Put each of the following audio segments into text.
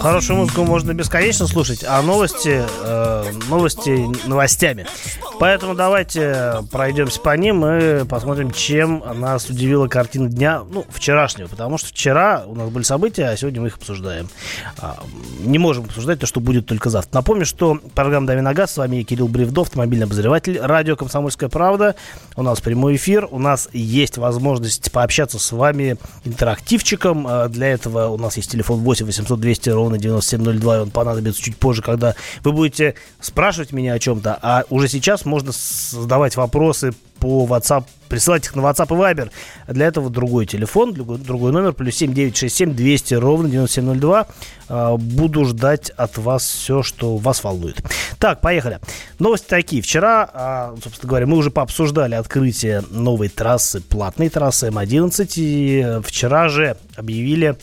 хорошую музыку можно бесконечно слушать, а новости, э, новости новостями. Поэтому давайте пройдемся по ним и посмотрим, чем нас удивила картина дня, ну, вчерашнего. Потому что вчера у нас были события, а сегодня мы их обсуждаем. А, не можем обсуждать то, что будет только завтра. Напомню, что программа «Дави газ». С вами Кирилл Бревдов, автомобильный обозреватель, радио «Комсомольская правда». У нас прямой эфир. У нас есть возможность пообщаться с вами интерактивчиком. А, для этого у нас есть телефон 8 800 200 ровно 9702. И он понадобится чуть позже, когда вы будете спрашивать меня о чем-то. А уже сейчас можно задавать вопросы по WhatsApp, присылать их на WhatsApp и Viber. Для этого другой телефон, другой, номер, плюс 7967 200 ровно 9702. А, буду ждать от вас все, что вас волнует. Так, поехали. Новости такие. Вчера, а, собственно говоря, мы уже пообсуждали открытие новой трассы, платной трассы М11. И вчера же объявили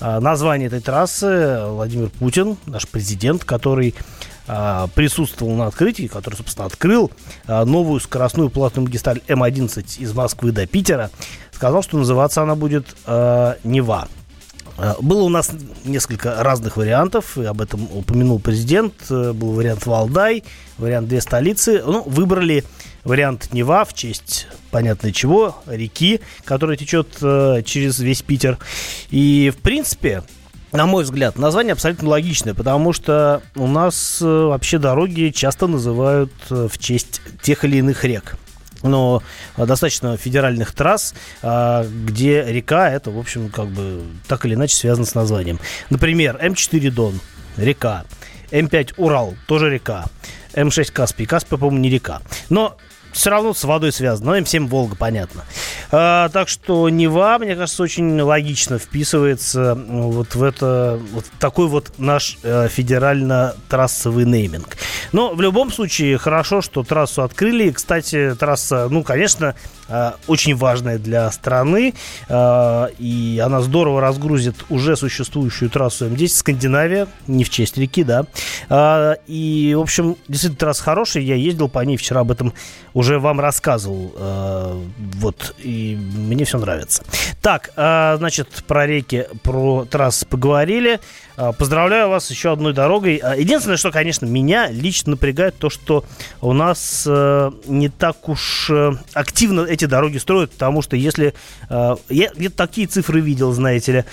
название этой трассы Владимир Путин, наш президент, который а, присутствовал на открытии, который, собственно, открыл а, новую скоростную платную магистраль М11 из Москвы до Питера, сказал, что называться она будет э, Нева. Было у нас несколько разных вариантов, и об этом упомянул президент. Был вариант Валдай, вариант две столицы. Ну, выбрали вариант Нева в честь, понятно чего, реки, которая течет э, через весь Питер. И, в принципе, на мой взгляд, название абсолютно логичное, потому что у нас э, вообще дороги часто называют э, в честь тех или иных рек. Но достаточно федеральных трасс, а, где река, это, в общем, как бы так или иначе связано с названием. Например, М4 Дон, река. М5 Урал, тоже река. М6 Каспий. Каспий, по-моему, не река. Но все равно с водой связано. Но М7 Волга, понятно. А, так что Нева, мне кажется, очень логично вписывается вот в это, вот такой вот наш э, федерально-трассовый нейминг. Но в любом случае хорошо, что трассу открыли. Кстати, трасса, ну, конечно, э, очень важная для страны. Э, и она здорово разгрузит уже существующую трассу М10 Скандинавия, не в честь реки, да. Э, и, в общем, действительно трасса хорошая. Я ездил по ней вчера об этом уже вам рассказывал. Э, вот, и мне все нравится. Так, э, значит, про реки, про трассы поговорили. Э, поздравляю вас еще одной дорогой. Э, единственное, что, конечно, меня лично напрягает то, что у нас э, не так уж э, активно эти дороги строят, потому что если... Э, я где-то такие цифры видел, знаете ли.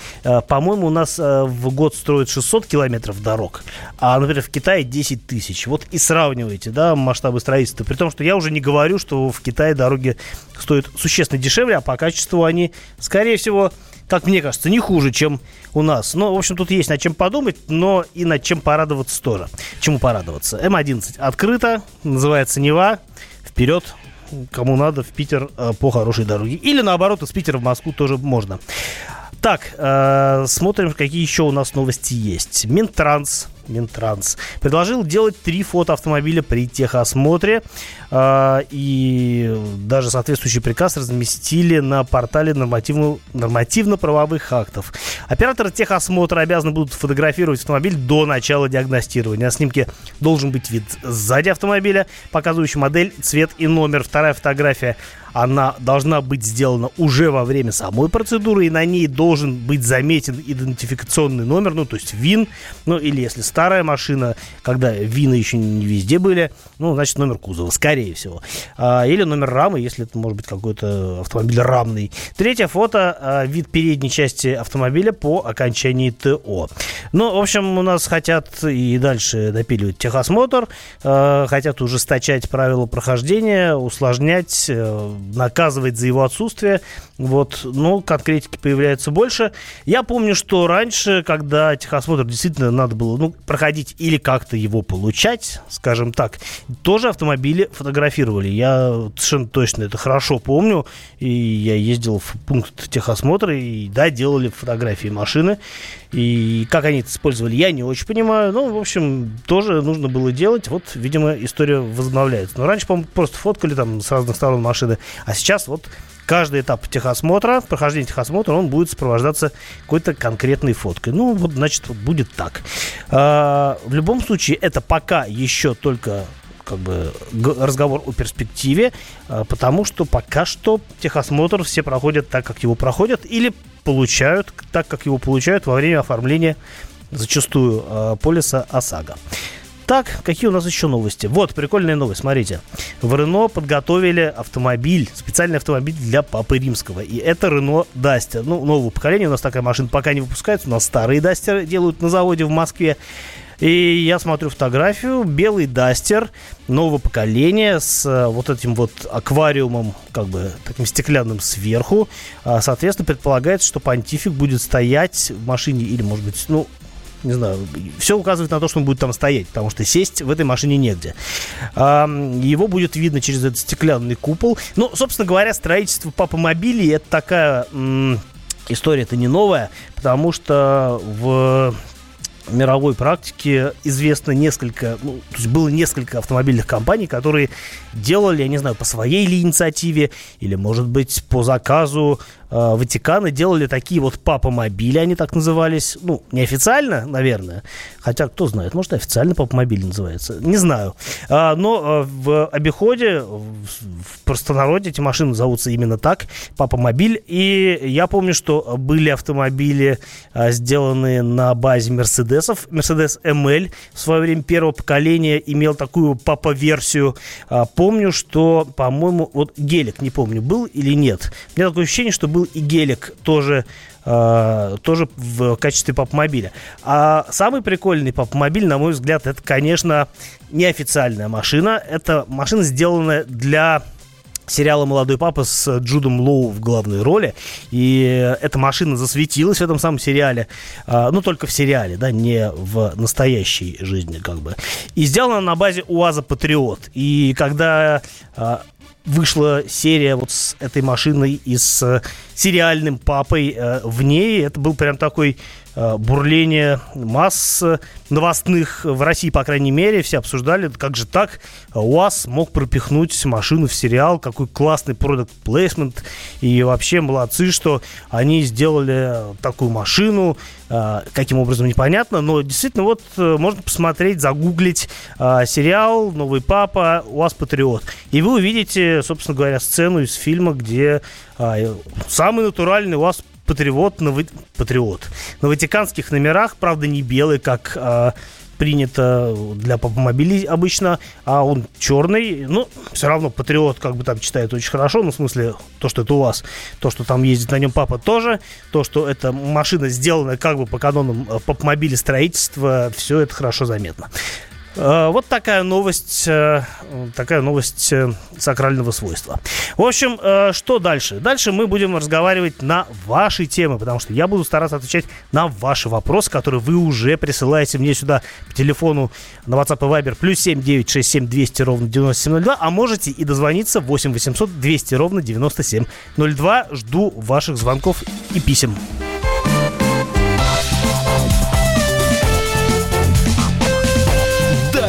По-моему, у нас в год строят 600 километров дорог, а, например, в Китае 10 тысяч. Вот и сравнивайте, да, масштабы строительства. При том, что я уже не говорю, что в Китае дороги стоят существенно дешевле, а по качеству они, скорее всего, как мне кажется, не хуже, чем у нас. Но, в общем, тут есть над чем подумать, но и над чем порадоваться тоже. Чему порадоваться? М11 открыто, называется Нева. Вперед, кому надо, в Питер э, по хорошей дороге. Или наоборот, из Питера в Москву тоже можно. Так, э, смотрим, какие еще у нас новости есть. Минтранс Минтранс, предложил делать три фото автомобиля при техосмотре. Э, и даже соответствующий приказ разместили на портале нормативно, нормативно-правовых актов. Операторы техосмотра обязаны будут фотографировать автомобиль до начала диагностирования. На снимке должен быть вид сзади автомобиля, показывающий модель, цвет и номер. Вторая фотография она должна быть сделана уже во время самой процедуры, и на ней должен быть заметен идентификационный номер, ну, то есть ВИН, ну, или если старая машина, когда ВИНы еще не везде были, ну, значит, номер кузова, скорее всего. А, или номер рамы, если это может быть какой-то автомобиль рамный. Третье фото, а, вид передней части автомобиля по окончании ТО. Ну, в общем, у нас хотят и дальше допиливать техосмотр, а, хотят ужесточать правила прохождения, усложнять, э, наказывать за его отсутствие. Вот, но конкретики появляется больше. Я помню, что раньше, когда техосмотр действительно надо было ну, проходить или как-то его получать, скажем так, тоже автомобили фотографировали. Я совершенно точно это хорошо помню. И я ездил в пункт техосмотра и, да, делали фотографии машины. И как они это использовали, я не очень понимаю. Ну, в общем, тоже нужно было делать. Вот, видимо, история возобновляется. Но раньше, по-моему, просто фоткали там с разных сторон машины. А сейчас вот каждый этап техосмотра, прохождения техосмотра, он будет сопровождаться какой-то конкретной фоткой. Ну, вот, значит, вот будет так. А, в любом случае, это пока еще только как бы разговор о перспективе, а, потому что пока что техосмотр все проходят так, как его проходят, или получают так, как его получают во время оформления зачастую э, полиса ОСАГО. Так, какие у нас еще новости? Вот, прикольная новость, смотрите. В Рено подготовили автомобиль, специальный автомобиль для Папы Римского. И это Рено Дастер. Ну, нового поколения. У нас такая машина пока не выпускается. У нас старые Дастеры делают на заводе в Москве. И я смотрю фотографию, белый дастер нового поколения с э, вот этим вот аквариумом, как бы таким стеклянным сверху. А, соответственно, предполагается, что понтифик будет стоять в машине или, может быть, ну, не знаю, все указывает на то, что он будет там стоять, потому что сесть в этой машине негде. Его будет видно через этот стеклянный купол. Ну, собственно говоря, строительство папомобилей это такая история-то не новая, потому что в мировой практике известно несколько, ну, то есть было несколько автомобильных компаний, которые делали, я не знаю, по своей или инициативе, или, может быть, по заказу э, Ватикана, делали такие вот папа-мобили, они так назывались, ну, неофициально, наверное, хотя, кто знает, может, официально папа-мобиль называется, не знаю, а, но э, в обиходе, в простонародье эти машины зовутся именно так, папа-мобиль, и я помню, что были автомобили, э, сделанные на базе Мерседесов, Мерседес ML в свое время первого поколения имел такую папа-версию. По помню, что, по-моему, вот гелик, не помню, был или нет. У меня такое ощущение, что был и гелик тоже Uh, тоже в качестве папмобиля. А самый прикольный папмобиль, на мой взгляд, это, конечно, неофициальная машина. Это машина, сделанная для сериала «Молодой папа» с Джудом Лоу в главной роли. И эта машина засветилась в этом самом сериале. А, ну, только в сериале, да, не в настоящей жизни, как бы. И сделана на базе УАЗа «Патриот». И когда а, вышла серия вот с этой машиной и с сериальным папой э, в ней. Это был прям такой э, бурление масс новостных в России, по крайней мере. Все обсуждали, как же так УАЗ мог пропихнуть машину в сериал, какой классный продукт плейсмент. И вообще молодцы, что они сделали такую машину. Э, каким образом, непонятно. Но действительно, вот э, можно посмотреть, загуглить э, сериал «Новый папа», УАЗ Патриот. И вы увидите, собственно говоря, сцену из фильма, где э, самый натуральный УАЗ Патриот на, Патриот. на ватиканских номерах, правда, не белый, как э, принято для попмобилей обычно, а он черный. Ну, все равно Патриот как бы там читает очень хорошо, ну, в смысле, то, что это у вас, то, что там ездит на нем папа тоже, то, что эта машина сделана как бы по канонам э, попмобиля строительства, все это хорошо заметно. Э, вот такая новость, э, такая новость э, сакрального свойства. В общем, что дальше? Дальше мы будем разговаривать на ваши темы, потому что я буду стараться отвечать на ваши вопросы, которые вы уже присылаете мне сюда по телефону на WhatsApp и Viber плюс 7 967 200 ровно 9702, а можете и дозвониться 8 800 200 ровно 9702. Жду ваших звонков и писем.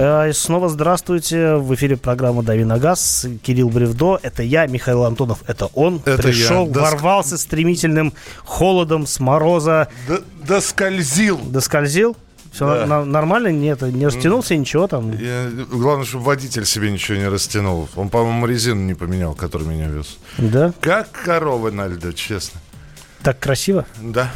Э, снова здравствуйте. В эфире программа «Дави на газ». Кирилл Бревдо. Это я, Михаил Антонов. Это он. Это Пришел, я. ворвался стремительным холодом с мороза. Д- доскользил. Доскользил? Все Да. на- нормально? Нет, не растянулся ничего там? Я- главное, чтобы водитель себе ничего не растянул. Он, по-моему, резину не поменял, который меня вез. Да? Как корова на льду, честно. Так красиво. Да.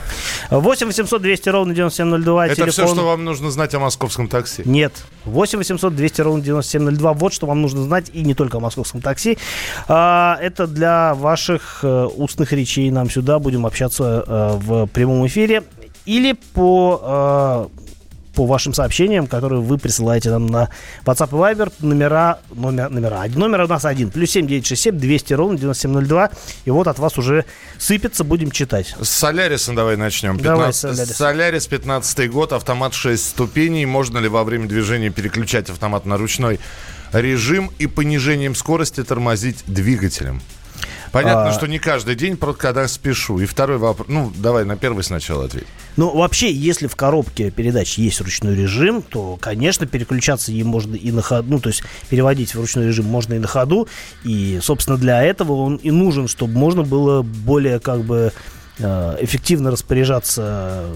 8 800 200 ровно 9702. Это телефон. все, что вам нужно знать о московском такси. Нет. 8 800 200 ровно 9702. Вот что вам нужно знать. И не только о московском такси. А, это для ваших э, устных речей. Нам сюда будем общаться э, в прямом эфире. Или по по вашим сообщениям, которые вы присылаете нам на WhatsApp и Viber. Номера, номер, номера. Номер у нас один. Плюс 7967 200 ровно 9702. И вот от вас уже сыпется, будем читать. С Солярисом давай начнем. Давай, 15 Солярис. Солярис, 15 год, автомат 6 ступеней. Можно ли во время движения переключать автомат на ручной режим и понижением скорости тормозить двигателем? Понятно, А. что не каждый день, просто когда спешу. И второй вопрос. Ну, давай на первый сначала ответь. Ну, вообще, если в коробке передач есть ручной режим, то, конечно, переключаться ей можно и на ходу, ну, то есть переводить в ручной режим можно и на ходу. И, собственно, для этого он и нужен, чтобы можно было более, как бы, э, эффективно распоряжаться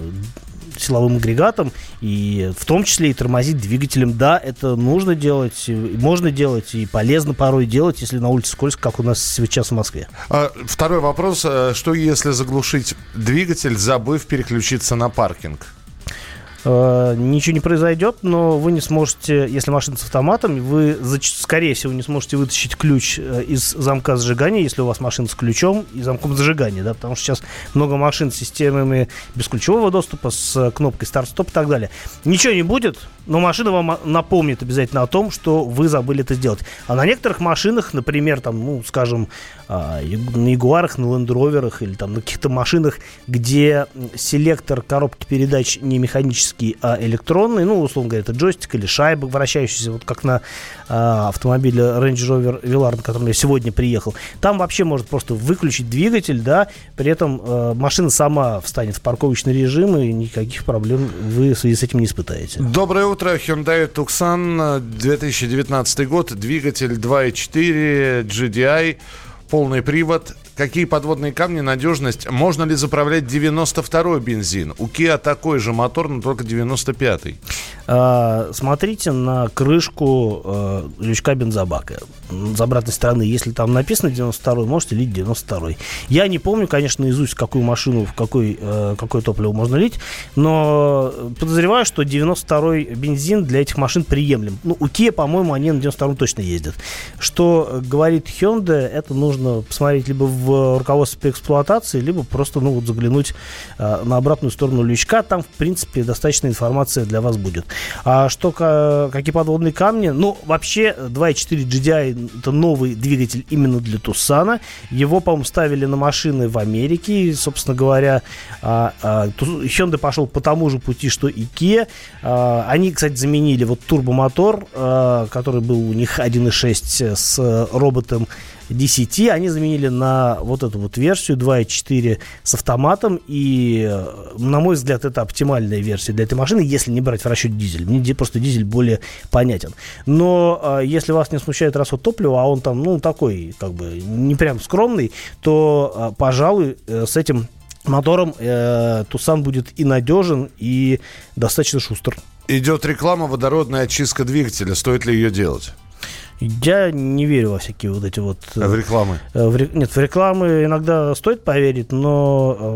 силовым агрегатом и в том числе и тормозить двигателем. Да, это нужно делать, можно делать и полезно порой делать, если на улице скользко, как у нас сейчас в Москве. А, Второй вопрос. а, Что если заглушить двигатель, забыв переключиться на паркинг? Э, ничего не произойдет, но вы не сможете, если машина с автоматом, вы, скорее всего, не сможете вытащить ключ э, из замка зажигания, если у вас машина с ключом и замком зажигания, да, потому что сейчас много машин с системами бесключевого доступа, с э, кнопкой старт-стоп и так далее. Ничего не будет, но машина вам напомнит обязательно о том, что вы забыли это сделать. А на некоторых машинах, например, там, ну, скажем, на Ягуарах, на Лендроверах или там на каких-то машинах, где селектор коробки передач не механический, а электронный, ну, условно говоря, это джойстик или шайба вращающаяся, вот как на а, автомобиле Range Rover Velar, на котором я сегодня приехал. Там вообще может просто выключить двигатель, да, при этом э, машина сама встанет в парковочный режим, и никаких проблем вы в связи с этим не испытаете. Доброе утро, Hyundai Tucson, 2019 год, двигатель 2.4, GDI, полный привод. Какие подводные камни, надежность? Можно ли заправлять 92-й бензин? У Kia такой же мотор, но только 95-й. А, смотрите на крышку э, лючка бензобака. С обратной стороны, если там написано 92 можете лить 92 Я не помню, конечно, наизусть, какую машину, в какой, э, какое топливо можно лить, но подозреваю, что 92 бензин для этих машин приемлем. Ну, у Kia, по-моему, они на 92 точно ездят. Что говорит Hyundai, это нужно посмотреть либо в руководстве по эксплуатации, либо просто ну, вот заглянуть э, на обратную сторону лючка. Там, в принципе, достаточно информация для вас будет. А что, ка- какие подводные камни? Ну, вообще, 2.4 GDI это новый двигатель именно для Туссана. Его, по-моему, ставили на машины в Америке. И, собственно говоря, а, Ту- Hyundai пошел по тому же пути, что и Kia. А, Они, кстати, заменили вот турбомотор, который был у них 1.6 с роботом 10, они заменили на вот эту вот версию 2.4 с автоматом. И, э, на мой взгляд, это оптимальная версия для этой машины, если не брать в расчет дизель. Мне просто дизель более понятен. Но э, если вас не смущает расход топлива, а он там, ну, такой, как бы, не прям скромный, то, э, пожалуй, с этим мотором э, Тусан будет и надежен, и достаточно шустр. Идет реклама водородная очистка двигателя. Стоит ли ее делать? Я не верю во всякие вот эти вот... э, В рекламы. Э, в Нет, в рекламы иногда стоит поверить, но э,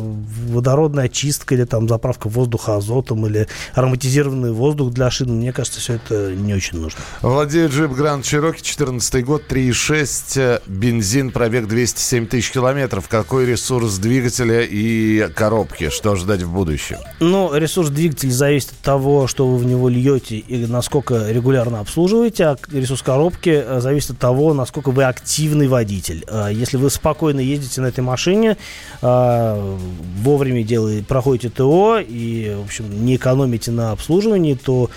водородная очистка или там заправка воздуха азотом или ароматизированный воздух для шин, мне кажется, все это не очень нужно. Владею джип Grand Cherokee, 14 год, 3.6, э, бензин, пробег 207 тысяч километров. Какой ресурс двигателя и коробки? Что ждать в будущем? Ну, ресурс двигателя зависит от того, что вы в него льете и насколько регулярно обслуживаете, а ресурс коробки э, зависит от того, насколько вы активный водитель. Э, Если вы спокойно ездите на этой машине, э, вовремя делаете, проходите ТО и, в общем, не экономите на обслуживании, то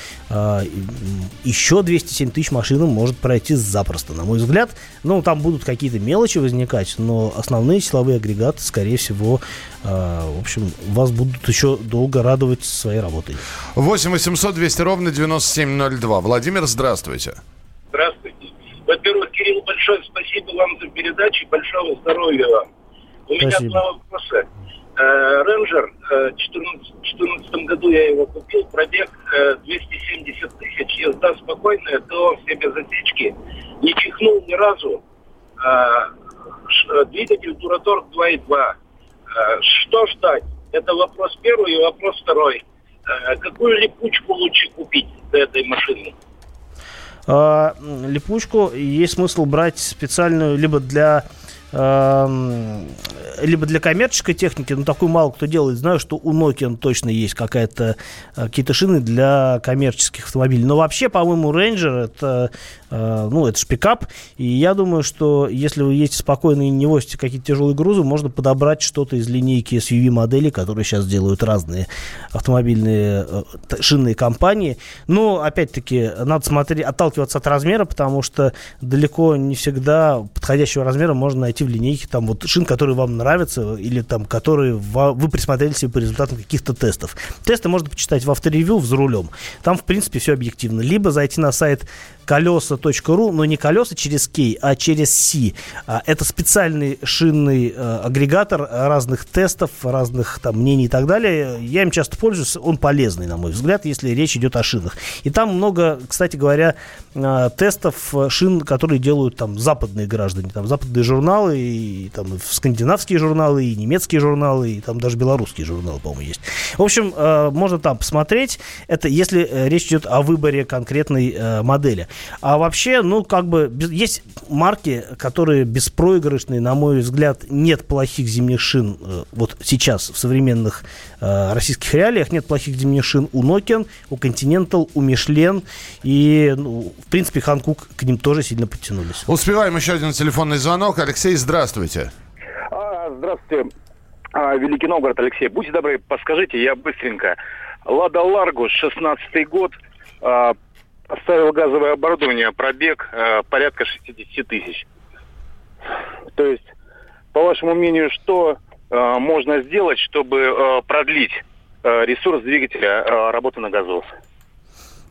еще 207 тысяч машин может пройти запросто, на мой взгляд. Ну, там будут какие-то мелочи возникать, но основные силовые агрегаты, скорее всего, в общем, вас будут еще долго радовать своей работой. 8 800 200 ровно 9702. Владимир. Здравствуйте. Кирилл, большое спасибо вам за передачу. Большого здоровья вам. У меня Спасибо. два вопроса. Э, Рейнджер, э, в 2014 году я его купил, пробег э, 270 тысяч, езда спокойная, ТО все без отечки, не чихнул ни разу. Э, э, Двигатель Дураторг 2.2. Э, Что ждать? Это вопрос первый и вопрос второй. Э, Какую липучку лучше купить для этой машины? А, липучку есть смысл брать специальную либо для эм, либо для коммерческой техники, но такую мало кто делает. Знаю, что у Nokia точно есть какая-то, э, какие-то шины для коммерческих автомобилей. Но вообще, по-моему, Ranger это, ну, это же пикап. И я думаю, что если вы ездите спокойно и не возите какие-то тяжелые грузы, можно подобрать что-то из линейки SUV моделей, которые сейчас делают разные автомобильные э, шинные компании. Но, опять-таки, надо смотреть, отталкиваться от размера, потому что далеко не всегда подходящего размера можно найти в линейке там вот шин, которые вам нравятся или там которые вы присмотрели себе по результатам каких-то тестов. Тесты можно почитать в авторевью в «За рулем». Там, в принципе, все объективно. Либо зайти на сайт колеса.ру, но не колеса через K, а через C. А, это специальный шинный э, агрегатор разных тестов, разных там мнений и так далее. Я им часто пользуюсь, он полезный, на мой взгляд, если речь идет о шинах. И там много, кстати говоря, э, тестов шин, которые делают там западные граждане, там западные журналы, и там скандинавские журналы, и немецкие журналы, и там даже белорусские журналы, по-моему, есть. В общем, э, можно там посмотреть. Это если речь идет о выборе конкретной модели. А вообще, ну, как бы, есть марки, которые беспроигрышные, на мой взгляд, нет плохих зимних шин э, вот сейчас в современных э, российских реалиях, нет плохих зимних шин у Nokia, у Continental, у Michelin, и, ну, в принципе, Ханкук к ним тоже сильно подтянулись. Успеваем еще один телефонный звонок. Алексей, здравствуйте. А, здравствуйте, а, Великий Новгород, Алексей. Будьте добры, подскажите, я быстренько. Лада Ларгус, 16 год, Оставил газовое оборудование, пробег э, порядка 60 тысяч. То есть, по вашему мнению, что э, можно сделать, чтобы э, продлить э, ресурс двигателя э, работы на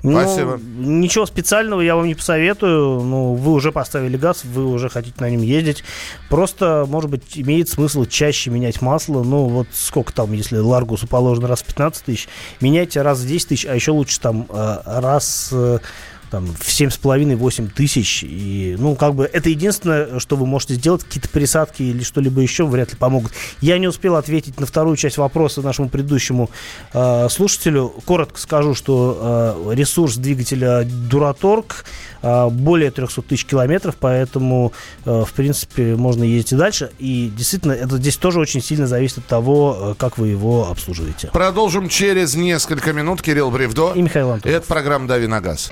Ну, Спасибо. Ничего специального я вам не посоветую. Ну, вы уже поставили газ, вы уже хотите на нем ездить. Просто, может быть, имеет смысл чаще менять масло. Ну, вот сколько там, если Ларгусу положено раз в 15 тысяч, меняйте раз в 10 тысяч, а еще лучше там э, раз э, там, в 7,5-8 тысяч. И, ну, как бы, это единственное, что вы можете сделать. Какие-то присадки или что-либо еще вряд ли помогут. Я не успел ответить на вторую часть вопроса нашему предыдущему э, слушателю. Коротко скажу, что э, ресурс двигателя Дураторг э, более 300 тысяч километров, поэтому, э, в принципе, можно ездить и дальше. И действительно, это здесь тоже очень сильно зависит от того, э, как вы его обслуживаете. Продолжим через несколько минут. Кирилл Бревдо. И Михаил Антонов. Это программа «Дави на газ».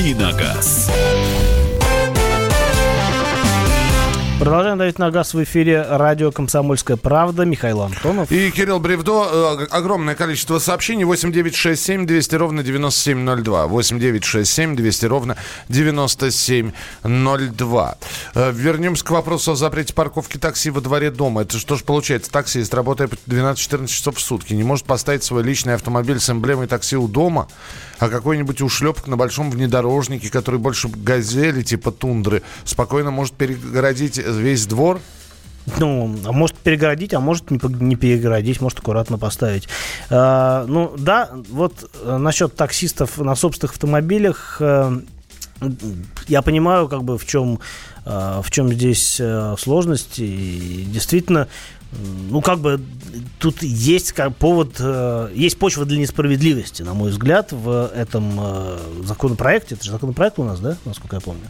Давиногаз. Продолжаем давить на газ в эфире радио «Комсомольская правда». Михаил Антонов. И Кирилл Бревдо. Э, огромное количество сообщений. 8967 200 ровно 9702. 8967 200 ровно 9702. Э, вернемся к вопросу о запрете парковки такси во дворе дома. Это что же получается? Таксист, работая 12-14 часов в сутки, не может поставить свой личный автомобиль с эмблемой такси у дома, а какой-нибудь ушлепок на большом внедорожнике, который больше газели типа тундры, спокойно может перегородить весь двор? Ну, а может перегородить, а может не, перегородить, может аккуратно поставить. А, ну, да, вот э, насчет таксистов на собственных автомобилях, а, я понимаю, как бы в чем, а, в чем здесь сложность. И действительно, ну, как бы тут есть как повод, э, есть почва для несправедливости, на мой взгляд, в этом э, законопроекте. Это же законопроект у нас, да, насколько я помню.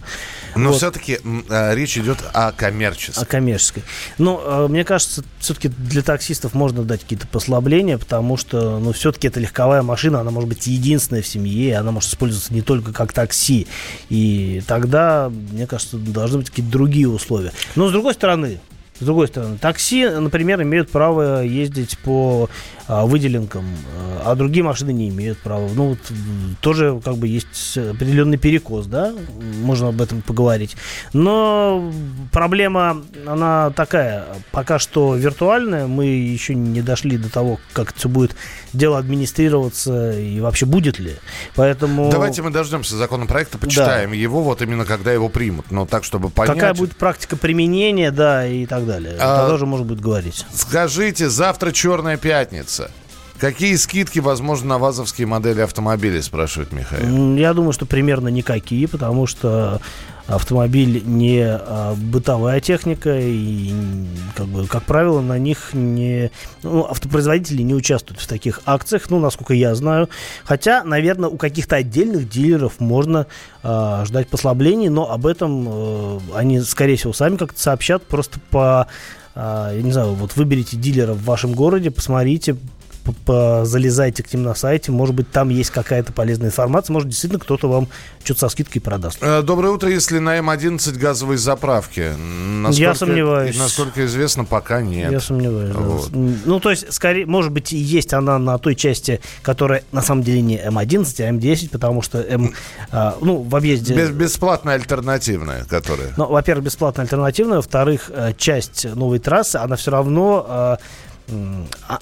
Но вот. все-таки э, речь идет о коммерческой. О коммерческой. Ну, э, мне кажется, все-таки для таксистов можно дать какие-то послабления, потому что, ну, все-таки это легковая машина, она может быть единственная в семье, она может использоваться не только как такси. И тогда, мне кажется, должны быть какие-то другие условия. Но, с другой стороны, С другой стороны, такси, например, имеют право ездить по а, выделенкам, а другие машины не имеют права. Ну, вот тоже как бы есть определенный перекос, да, можно об этом поговорить. Но проблема, она такая, пока что виртуальная, мы еще не дошли до того, как это все будет дело администрироваться и вообще будет ли. Поэтому... Давайте мы дождемся законопроекта, почитаем да. его, вот именно когда его примут, но так, чтобы понять... Какая будет практика применения, да, и так далее. А... Тогда уже можно будет говорить. Скажите, завтра Черная пятница. Какие скидки возможны на вазовские модели автомобилей, спрашивает Михаил? Я думаю, что примерно никакие, потому что автомобиль не а, бытовая техника, и, как, бы, как правило, на них не, ну, автопроизводители не участвуют в таких акциях, ну, насколько я знаю. Хотя, наверное, у каких-то отдельных дилеров можно а, ждать послаблений, но об этом а, они, скорее всего, сами как-то сообщат просто по я не знаю, вот выберите дилера в вашем городе, посмотрите, залезайте к ним на сайте, может быть, там есть какая-то полезная информация, может, действительно кто-то вам что-то со скидкой продаст. Э, доброе утро, если на М11 газовые заправки. Насколько, Я сомневаюсь. Насколько известно, пока нет. Я сомневаюсь. Вот. Ну, то есть, скорее, может быть, есть она на той части, которая на самом деле не М11, а М10, потому что М, а, ну, в объезде... Без, бесплатная альтернативная, которая... Ну, во-первых, бесплатная альтернативная, во-вторых, э, часть новой трассы, она все равно а,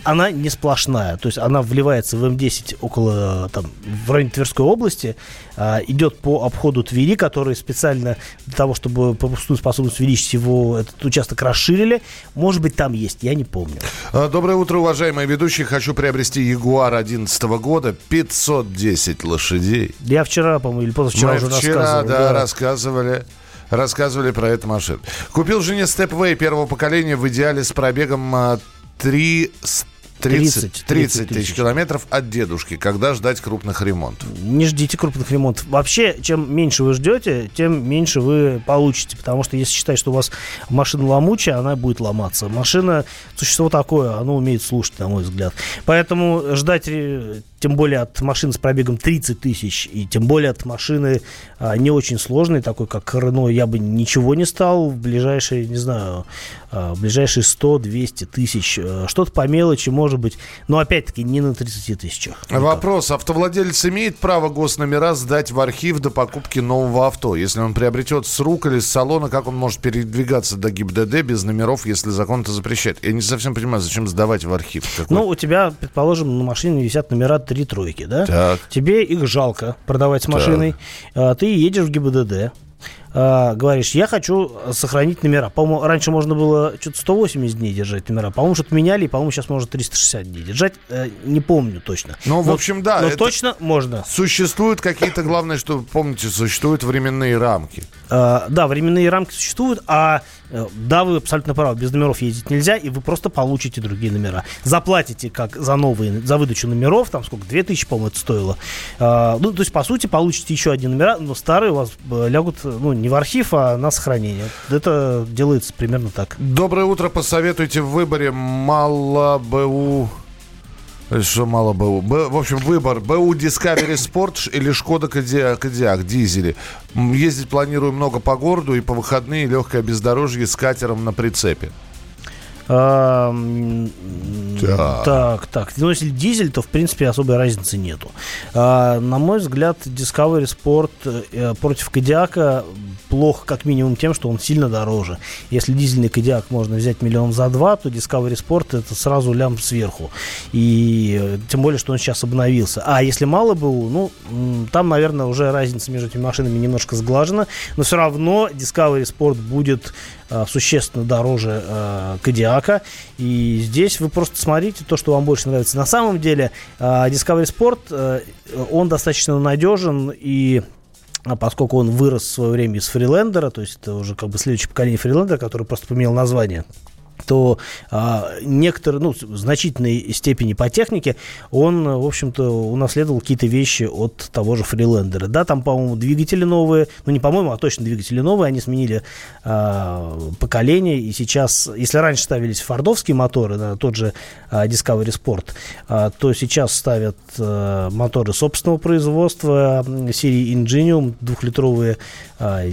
она не сплошная. То есть она вливается в М10 около, там, в районе Тверской области, а, идет по обходу Твери, который специально для того, чтобы пропускную способность увеличить его, этот участок расширили. Может быть, там есть, я не помню. А, доброе утро, уважаемые ведущие. Хочу приобрести Ягуар 2011 года, 510 лошадей. Я вчера, по-моему, или позавчера Мы уже вчера, рассказывал. Да, да, рассказывали рассказывали про эту машину. Купил жене степвей первого поколения в идеале с пробегом 3 30, 30, 30 тысяч километров от дедушки. Когда ждать крупных ремонтов? Не ждите крупных ремонтов. Вообще, чем меньше вы ждете, тем меньше вы получите. Потому что если считать, что у вас машина ломучая, она будет ломаться. Машина, существо такое, оно умеет слушать, на мой взгляд. Поэтому ждать тем более от машины с пробегом 30 тысяч, и тем более от машины а, не очень сложной, такой как Рено, я бы ничего не стал в ближайшие, не знаю, а, в ближайшие 100-200 тысяч. А, что-то по мелочи, может быть, но опять-таки не на 30 тысячах. Никак. Вопрос. Автовладелец имеет право госномера сдать в архив до покупки нового авто? Если он приобретет с рук или с салона, как он может передвигаться до ГИБДД без номеров, если закон это запрещает? Я не совсем понимаю, зачем сдавать в архив? Какой? Ну, у тебя, предположим, на машине висят номера три тройки, да? Так. Тебе их жалко продавать с машиной. Так. Ты едешь в ГИБДД, э, говоришь, я хочу сохранить номера. По-моему, раньше можно было что-то 180 дней держать номера. По-моему, что-то меняли, и, по-моему, сейчас можно 360 дней держать. Э, не помню точно. Ну, в общем, да. Но точно можно. Существуют какие-то, главное, что, помните, существуют временные рамки. Э, да, временные рамки существуют, а да, вы абсолютно правы, без номеров ездить нельзя, и вы просто получите другие номера. Заплатите как за новые, за выдачу номеров, там сколько, 2000, по-моему, это стоило. Э, ну, то есть, по сути, получите еще одни номера, но старые у вас э, лягут, ну, не в архив, а на сохранение. Это делается примерно так. Доброе утро. Посоветуйте в выборе мало БУ... Что мало БУ? Б, в общем, выбор. БУ Discovery Sport или Шкода Кодиак, Кодиак, дизели. Ездить планирую много по городу и по выходные легкое бездорожье с катером на прицепе. Так. так, так. Ну, если дизель, то, в принципе, особой разницы нету. А, на мой взгляд, Discovery Sport э, против Кодиака плохо как минимум тем, что он сильно дороже. Если дизельный Кодиак можно взять миллион за два, то Discovery Sport это сразу лям сверху. И э, тем более, что он сейчас обновился. А если мало БУ, ну, там, наверное, уже разница между этими машинами немножко сглажена. Но все равно Discovery Sport будет а, существенно дороже а, Кодиака. И здесь вы просто смотрите то, что вам больше нравится. На самом деле а, Discovery Sport, а, он достаточно надежен и а поскольку он вырос в свое время из фрилендера, то есть это уже как бы следующее поколение фрилендера, который просто поменял название, то а, некоторые, ну, в значительной степени по технике он, в общем-то, унаследовал какие-то вещи от того же Фрилендера. Да, там, по-моему, двигатели новые, ну, не по-моему, а точно двигатели новые, они сменили а, поколение, и сейчас, если раньше ставились фордовские моторы, да, тот же а, Discovery Sport, а, то сейчас ставят а, моторы собственного производства серии Ingenium, двухлитровые, а,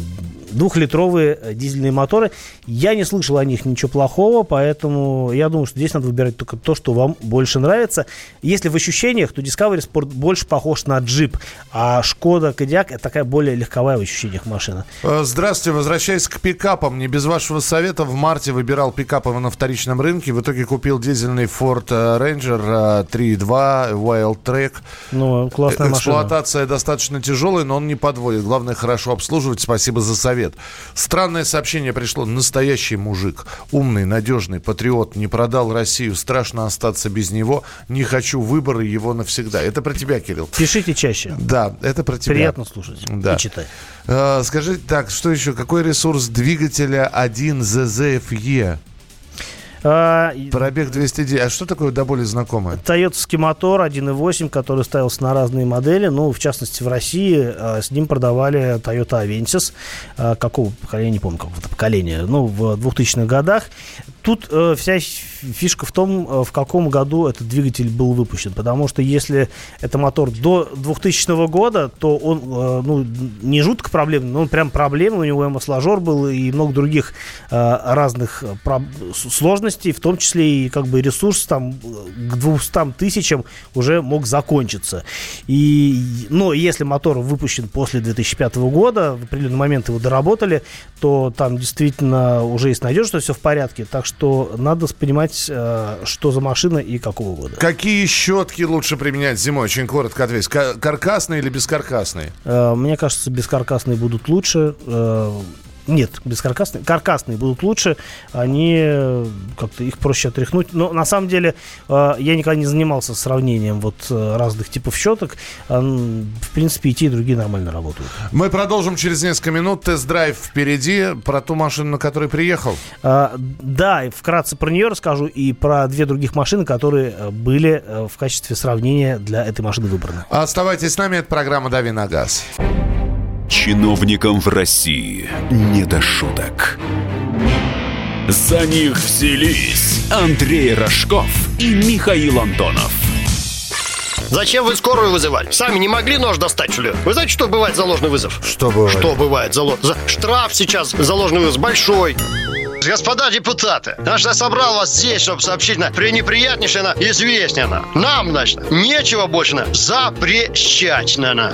двухлитровые дизельные моторы. Я не слышал о них ничего плохого, поэтому я думаю, что здесь надо выбирать только то, что вам больше нравится. Если в ощущениях, то Discovery Sport больше похож на джип, а Шкода Кодиак это такая более легковая в ощущениях машина. Э, здравствуйте, возвращаясь к пикапам. Не без вашего совета в марте выбирал пикапы на вторичном рынке. В итоге купил дизельный Ford э, Ranger 3.2 э, Wild Track. Ну, классная Эксплуатация машина. достаточно тяжелая, но он не подводит. Главное, хорошо обслуживать. Спасибо за совет. Странное сообщение пришло. Настоящий мужик. Умный, надежный надежный патриот не продал Россию, страшно остаться без него, не хочу выбора его навсегда. Это про тебя, Кирилл. Пишите чаще. Да, это про тебя. Приятно слушать да. и читать. А, скажи, так, что еще? Какой ресурс двигателя 1 ZZFE? А, Пробег 209. А что такое до боли знакомое? Тойотовский мотор 1.8, который ставился на разные модели. Ну, в частности, в России а, с ним продавали Toyota Avensis. А, какого поколения, не помню, какого-то поколения. Ну, в 2000-х годах. Тут э, вся фишка в том, э, в каком году этот двигатель был выпущен. Потому что если это мотор до 2000 года, то он э, ну, не жутко проблемный, но он прям проблемный. У него масложор был и много других э, разных э, про- сложностей, в том числе и как бы ресурс там к 200 тысячам уже мог закончиться. И, но если мотор выпущен после 2005 года, в определенный момент его доработали, то там действительно уже есть надежда, что все в порядке. Так что надо понимать, э, что за машина и какого года. Какие щетки лучше применять зимой? Очень коротко ответь. Каркасные или бескаркасные? Э, мне кажется, бескаркасные будут лучше. Э, нет, бескаркасные. Каркасные будут лучше. Они э, как-то их проще отряхнуть. Но на самом деле э, я никогда не занимался сравнением вот э, разных типов щеток. В принципе, и те, и другие нормально работают. Мы продолжим через несколько минут. Тест-драйв впереди. Про ту машину, на которой приехал. Да, вкратце про нее расскажу. И про две других машины, которые были в качестве сравнения для этой машины выбраны. Оставайтесь с нами. Это программа «Дави на газ». Чиновникам в России не до шуток. За них взялись Андрей Рожков и Михаил Антонов. Зачем вы скорую вызывали? Сами не могли нож достать, что ли? Вы знаете, что бывает за ложный вызов? Что бывает? Что бывает за, за... Штраф сейчас за ложный вызов большой. Господа депутаты, значит, я собрал вас здесь, чтобы сообщить на пренеприятнейшее на известное на. Нам, значит, нечего больше на запрещать на.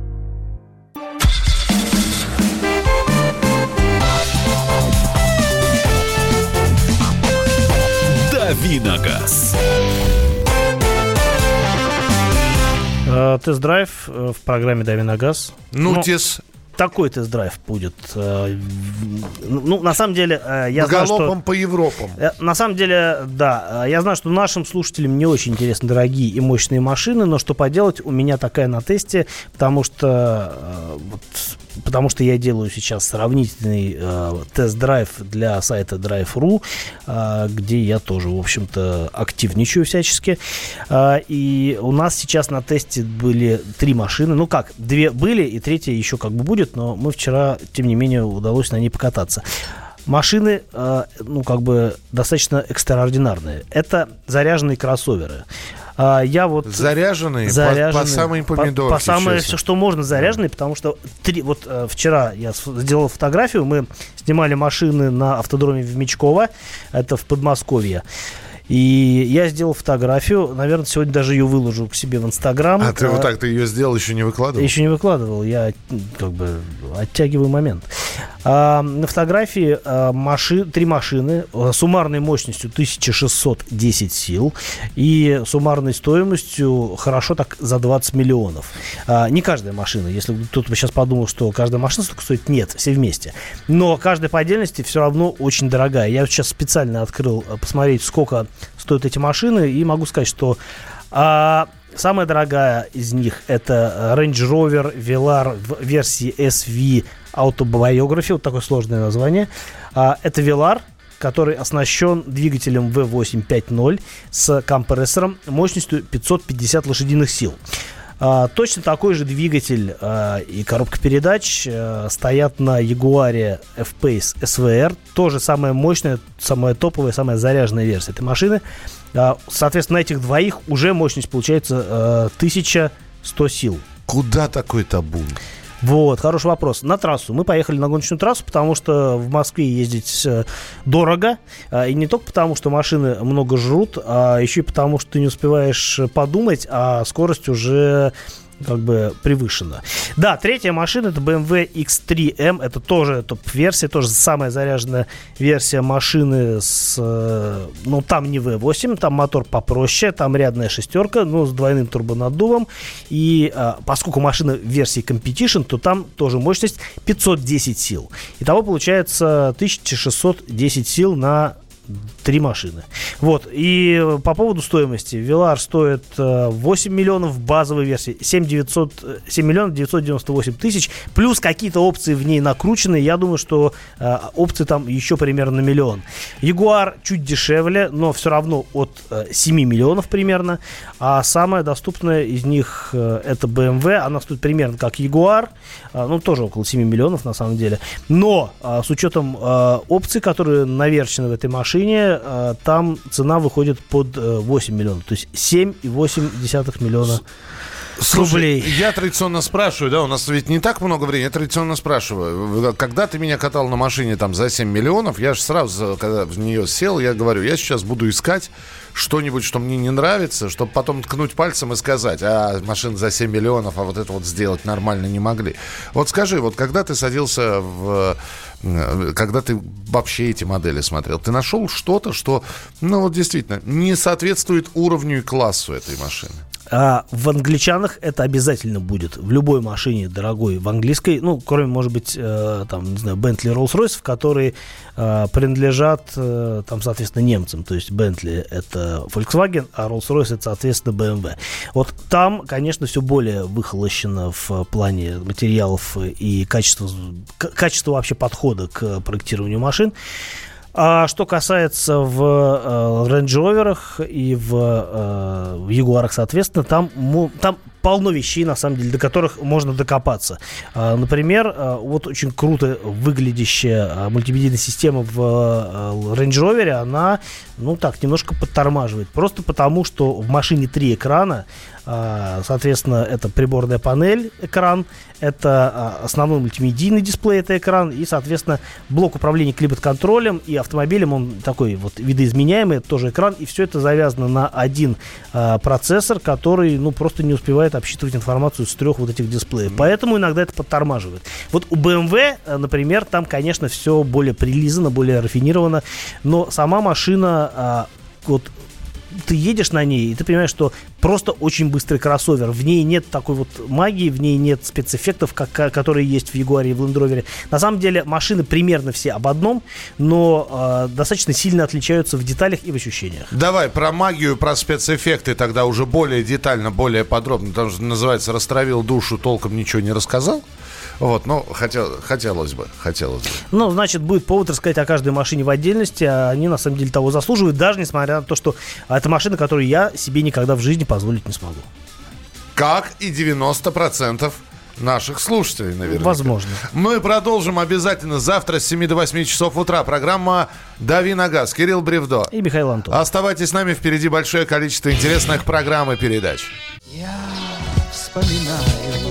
Давиногаз. Э, тест-драйв э, в программе «Дави на газ». Нутис. Такой тест-драйв будет. Э, ну, на самом деле, я знаю, что... по Европам. На самом деле, да. Я знаю, что нашим слушателям не очень интересны дорогие и мощные машины, но что поделать, у меня такая на тесте, потому что вот, потому что я делаю сейчас сравнительный э, тест-драйв для сайта Drive.ru, э, где я тоже, в общем-то, активничаю всячески. Э, и у нас сейчас на тесте были три машины. Ну как, две были, и третья еще как бы будет, но мы вчера, тем не менее, удалось на ней покататься. Машины, э, ну, как бы достаточно экстраординарные. Это заряженные кроссоверы. А, я вот заряженные, заряженные по, по самые помидоры. По, по самое все, что можно заряженные, потому что три, вот э, вчера я сделал фотографию, мы снимали машины на автодроме в Мечково, это в Подмосковье. И я сделал фотографию, наверное, сегодня даже ее выложу к себе в Инстаграм. А ты вот так, ты ее сделал, еще не выкладывал? Еще не выкладывал, я как бы оттягиваю момент. А, на фотографии а, маши, три машины а, суммарной мощностью 1610 сил и суммарной стоимостью хорошо так за 20 миллионов. А, не каждая машина, если кто-то сейчас подумал, что каждая машина столько стоит, нет, все вместе. Но каждая по отдельности все равно очень дорогая. Я сейчас специально открыл а, посмотреть, сколько стоят эти машины, и могу сказать, что а, самая дорогая из них это Range Rover Velar в версии SV Autobiography, вот такое сложное название. А, это Velar, который оснащен двигателем V8 5.0 с компрессором мощностью 550 лошадиных сил. А, точно такой же двигатель а, и коробка передач а, стоят на Jaguar F-Pace SVR. Тоже самая мощная, самая топовая, самая заряженная версия этой машины. А, соответственно, на этих двоих уже мощность получается а, 1100 сил. Куда такой табун? Вот, хороший вопрос. На трассу. Мы поехали на гоночную трассу, потому что в Москве ездить э, дорого. А, И не только потому, что машины много жрут, а еще и потому, что ты не успеваешь подумать, а скорость уже как бы превышена. Да, третья машина это BMW X3M. Это тоже топ-версия, тоже самая заряженная версия машины с... э, Ну, там не V8, там мотор попроще, там рядная шестерка, но с двойным турбонаддувом. И а, поскольку машина версии Competition, то там тоже мощность 510 сил. Итого получается 1610 сил на три машины. Вот. И э, по поводу стоимости. Velar стоит э, 8 миллионов в базовой версии. 7, 900, э, 7 миллионов 998 тысяч. Плюс какие-то опции в ней накручены. Я думаю, что э, опции там еще примерно миллион. Jaguar чуть дешевле, но все равно от э, 7 миллионов примерно. А самая доступная из них э, это BMW. Она стоит примерно как Jaguar. Э, ну, тоже около 7 миллионов на самом деле. Но э, с учетом э, опций, которые наверчены в этой машине, э, там цена выходит под э, 8 миллионов. То есть 7,8 миллиона рублей. я традиционно спрашиваю, да, у нас ведь не так много времени, я традиционно спрашиваю, когда ты меня катал на машине там за 7 миллионов, я же сразу, когда в нее сел, я говорю, я сейчас буду искать что-нибудь, что мне не нравится, чтобы потом ткнуть пальцем и сказать, а машина за 7 миллионов, а вот это вот сделать нормально не могли. Вот скажи, вот когда ты садился в... э, Когда ты вообще эти модели смотрел, ты нашел что-то, что, ну вот действительно, не соответствует уровню и классу этой машины? А в англичанах это обязательно будет. В любой машине дорогой, в английской, ну, кроме, может быть, э, там, не знаю, Bentley Rolls-Royce, которые э, принадлежат, э, там, соответственно, немцам. То есть Bentley это Volkswagen, а Rolls-Royce это, соответственно, BMW. Вот там, конечно, все более выхолощено в плане материалов и качества, качества вообще подхода к проектированию машин. А что касается в э, Range Rover и в, э, Jaguar, соответственно, там, там полно вещей, на самом деле, до которых можно докопаться. А, например, а, вот очень круто выглядящая а, мультимедийная система в Range Rover, она, ну так, немножко подтормаживает. Просто потому, что в машине три экрана, соответственно, это приборная панель, экран, это основной мультимедийный дисплей, это экран, и, соответственно, блок управления климат-контролем и автомобилем, он такой вот видоизменяемый, это тоже экран, и все это завязано на один процессор, который, ну, просто не успевает обсчитывать информацию с трех вот этих дисплеев. Поэтому иногда это подтормаживает. Вот у BMW, э, например, там, конечно, все более прилизано, более рафинировано, но сама машина, а, вот ты едешь на ней, и ты понимаешь, что просто очень быстрый кроссовер. В ней нет такой вот магии, в ней нет спецэффектов, как, ка- которые есть в Ягуаре и в Rover. На самом деле машины примерно все об одном, но э, достаточно сильно отличаются в деталях и в ощущениях. Давай про магию, про спецэффекты тогда уже более детально, более подробно. Потому что называется «Растравил душу, толком ничего не рассказал». Вот, ну, хотел, хотелось бы, хотелось бы. Ну, значит, будет повод рассказать о каждой машине в отдельности, а они на самом деле того заслуживают, даже несмотря на то, что это машина, которую я себе никогда в жизни позволить не смогу. Как и 90% наших слушателей, наверное. Возможно. Мы продолжим обязательно завтра с 7 до 8 часов утра. Программа «Дави на газ». Кирилл Бревдо. И Михаил Антон. Оставайтесь с нами, впереди большое количество интересных программ и передач. Я вспоминаю,